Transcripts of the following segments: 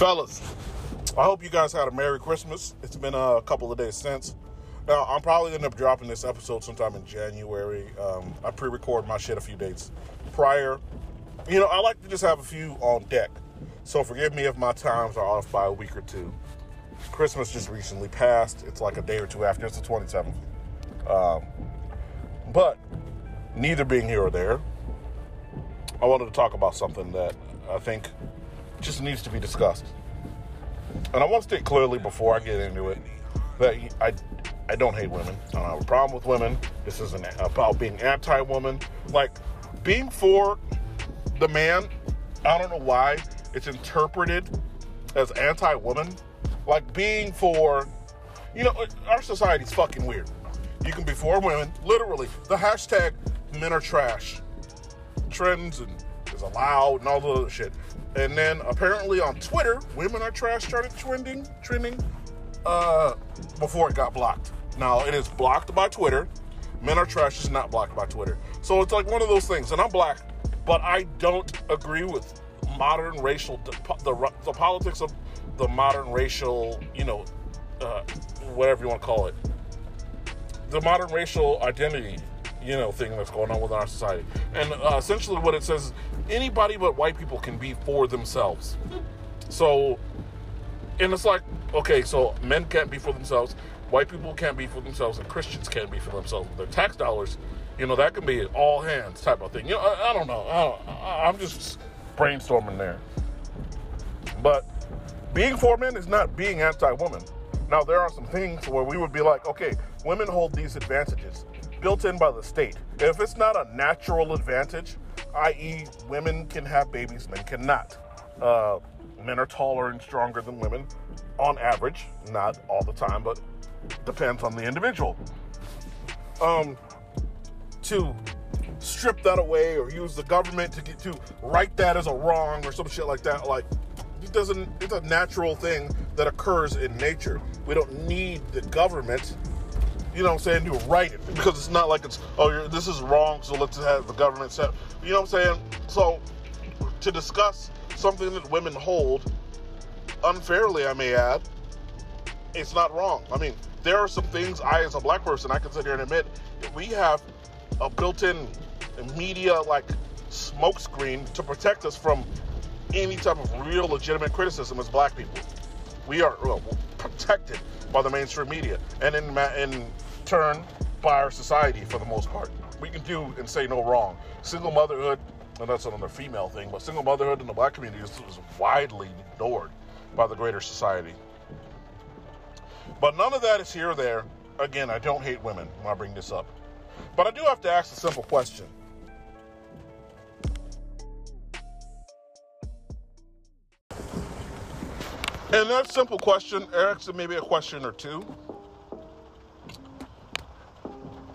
fellas, I hope you guys had a Merry Christmas. It's been a couple of days since. Now, I'm probably end up dropping this episode sometime in January. Um, I pre record my shit a few days prior. You know, I like to just have a few on deck. So forgive me if my times are off by a week or two. Christmas just recently passed. It's like a day or two after. It's the 27th. Um, but neither being here or there, I wanted to talk about something that I think just needs to be discussed. And I want to state clearly before I get into it that I, I don't hate women. I don't have a problem with women. This isn't about being anti woman. Like, being for the man, I don't know why it's interpreted as anti woman. Like, being for, you know, our society's fucking weird. You can be for women, literally. The hashtag men are trash trends and is allowed and all the other shit. And then apparently on Twitter, women are trash started trending, trending, uh, before it got blocked. Now it is blocked by Twitter. Men are trash is not blocked by Twitter. So it's like one of those things. And I'm black, but I don't agree with modern racial the the, politics of the modern racial, you know, uh, whatever you want to call it, the modern racial identity you know thing that's going on with our society. And uh, essentially, what it says: anybody but white people can be for themselves. So, and it's like, okay, so men can't be for themselves, white people can't be for themselves, and Christians can't be for themselves. Their tax dollars, you know, that can be all hands type of thing. You know, I, I don't know. I I'm just brainstorming there. But being for men is not being anti-woman. Now there are some things where we would be like, okay, women hold these advantages built in by the state. If it's not a natural advantage, i.e., women can have babies, men cannot. Uh, men are taller and stronger than women on average, not all the time, but depends on the individual. Um, to strip that away or use the government to get to write that as a wrong or some shit like that, like it doesn't. It's a natural thing that occurs in nature. We don't need the government you know what I'm saying, to write it because it's not like it's oh this is wrong, so let's have the government set. You know what I'm saying? So to discuss something that women hold unfairly, I may add, it's not wrong. I mean, there are some things I, as a black person, I can sit here and admit we have a built-in media like smokescreen to protect us from any type of real legitimate criticism as black people. We are well, protected by the mainstream media, and in in turn by our society for the most part. We can do and say no wrong. Single motherhood, and that's another female thing, but single motherhood in the black community is, is widely ignored by the greater society. But none of that is here or there. Again, I don't hate women when I bring this up. But I do have to ask a simple question. And that simple question, Eric's maybe a question or two.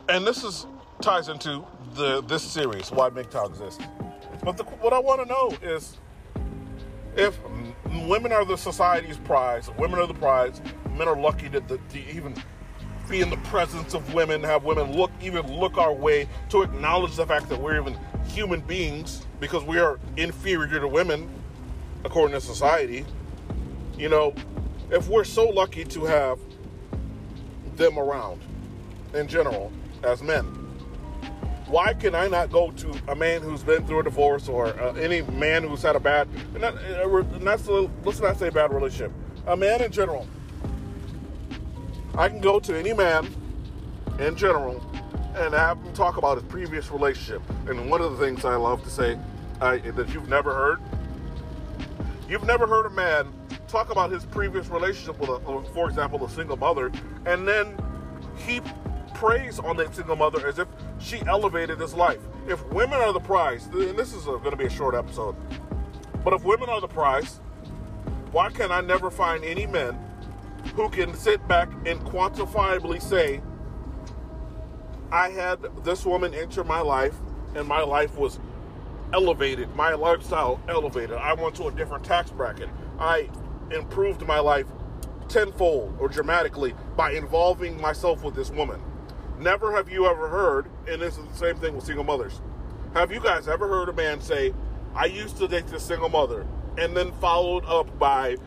And this is ties into the this series, why MGTOW exists. But the, what I want to know is if women are the society's prize, women are the prize, men are lucky to, to, to even be in the presence of women, have women look even look our way to acknowledge the fact that we're even human beings because we are inferior to women according to society you know, if we're so lucky to have them around in general as men, why can I not go to a man who's been through a divorce or uh, any man who's had a bad, and, that, and that's let's not say bad relationship, a man in general. I can go to any man in general and have him talk about his previous relationship. And one of the things I love to say I, that you've never heard, you've never heard a man talk about his previous relationship with, a, uh, for example, a single mother, and then he preys on that single mother as if she elevated his life. If women are the prize, and this is going to be a short episode, but if women are the prize, why can I never find any men who can sit back and quantifiably say, I had this woman enter my life and my life was elevated, my lifestyle elevated. I went to a different tax bracket. I improved my life tenfold or dramatically by involving myself with this woman. Never have you ever heard, and this is the same thing with single mothers. Have you guys ever heard a man say, I used to date this single mother, and then followed up by,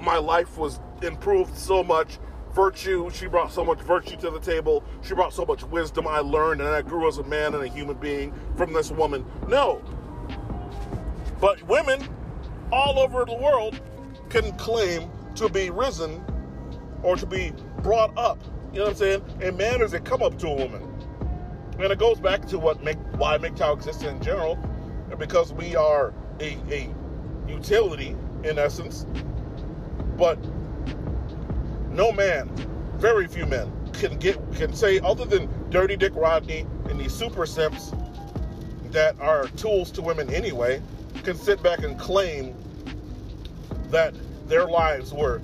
my life was improved so much. Virtue, she brought so much virtue to the table. She brought so much wisdom I learned, and I grew as a man and a human being from this woman. No. But women all over the world can claim to be risen or to be brought up. You know what I'm saying? And manners that come up to a woman. And it goes back to what make why MGTOW exists in general, and because we are a, a utility in essence. But no man, very few men, can get can say other than Dirty Dick Rodney and these super simps that are tools to women anyway, can sit back and claim that their lives were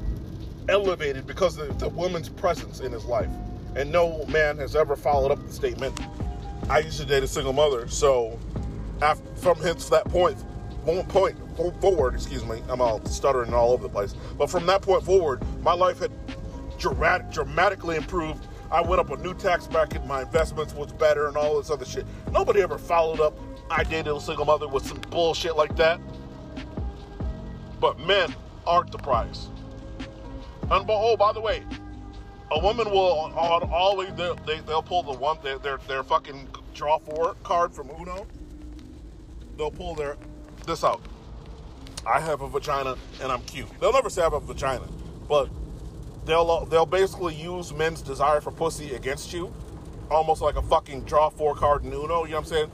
elevated because of the woman's presence in his life. And no man has ever followed up the statement, I used to date a single mother. So after, from hence that point, point forward, excuse me, I'm all stuttering all over the place. But from that point forward, my life had dramatic, dramatically improved. I went up a new tax bracket, my investments was better, and all this other shit. Nobody ever followed up. I dated a single mother with some bullshit like that. But men aren't the prize. And oh, by the way, a woman will always they, they will pull the one their, their their fucking draw four card from Uno. They'll pull their this out. I have a vagina and I'm cute. They'll never say I have a vagina, but they'll they'll basically use men's desire for pussy against you, almost like a fucking draw four card in Uno. You know what I'm saying?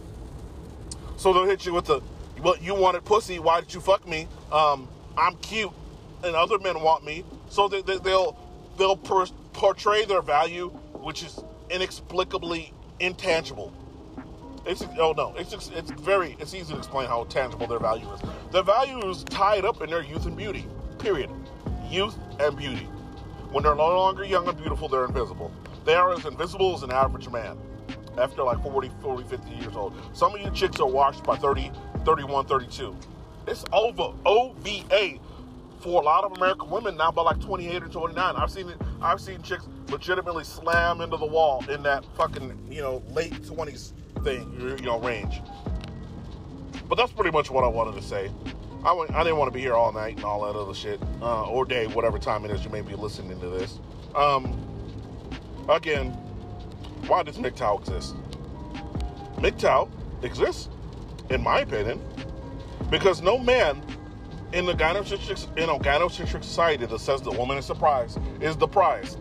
So they'll hit you with the, well, you wanted pussy. Why did you fuck me? Um, I'm cute, and other men want me. So they, they, they'll they'll per- portray their value, which is inexplicably intangible. It's oh no, it's it's very it's easy to explain how tangible their value is. Their value is tied up in their youth and beauty. Period. Youth and beauty. When they're no longer young and beautiful, they're invisible. They are as invisible as an average man after like 40, 40, 50 years old. Some of you chicks are washed by 30, 31, 32. It's over. OVA for a lot of American women now by like 28 or 29. I've seen it. I've seen chicks legitimately slam into the wall in that fucking you know late 20s thing, you know, range. But that's pretty much what I wanted to say. I, I didn't want to be here all night and all that other shit, uh, or day, whatever time it is you may be listening to this. Um, again, why does MGTOW exist? MGTOW exists, in my opinion, because no man in the gynocentric, in a gynocentric society that says the woman is the prize, is the prize,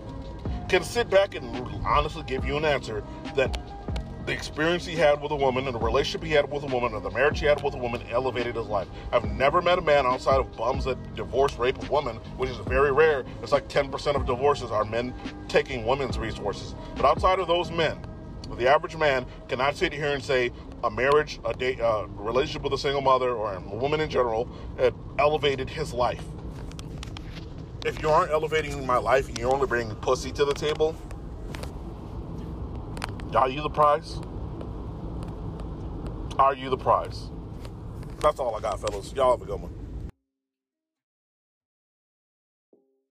can sit back and honestly give you an answer that the experience he had with a woman and the relationship he had with a woman and the marriage he had with a woman elevated his life. I've never met a man outside of bums that divorce, rape a woman, which is very rare. It's like 10% of divorces are men taking women's resources. But outside of those men, the average man cannot sit here and say a marriage, a date, a relationship with a single mother, or a woman in general, it elevated his life. If you aren't elevating my life and you're only bringing pussy to the table, are you the prize? Are you the prize? That's all I got, fellas. Y'all have a good one.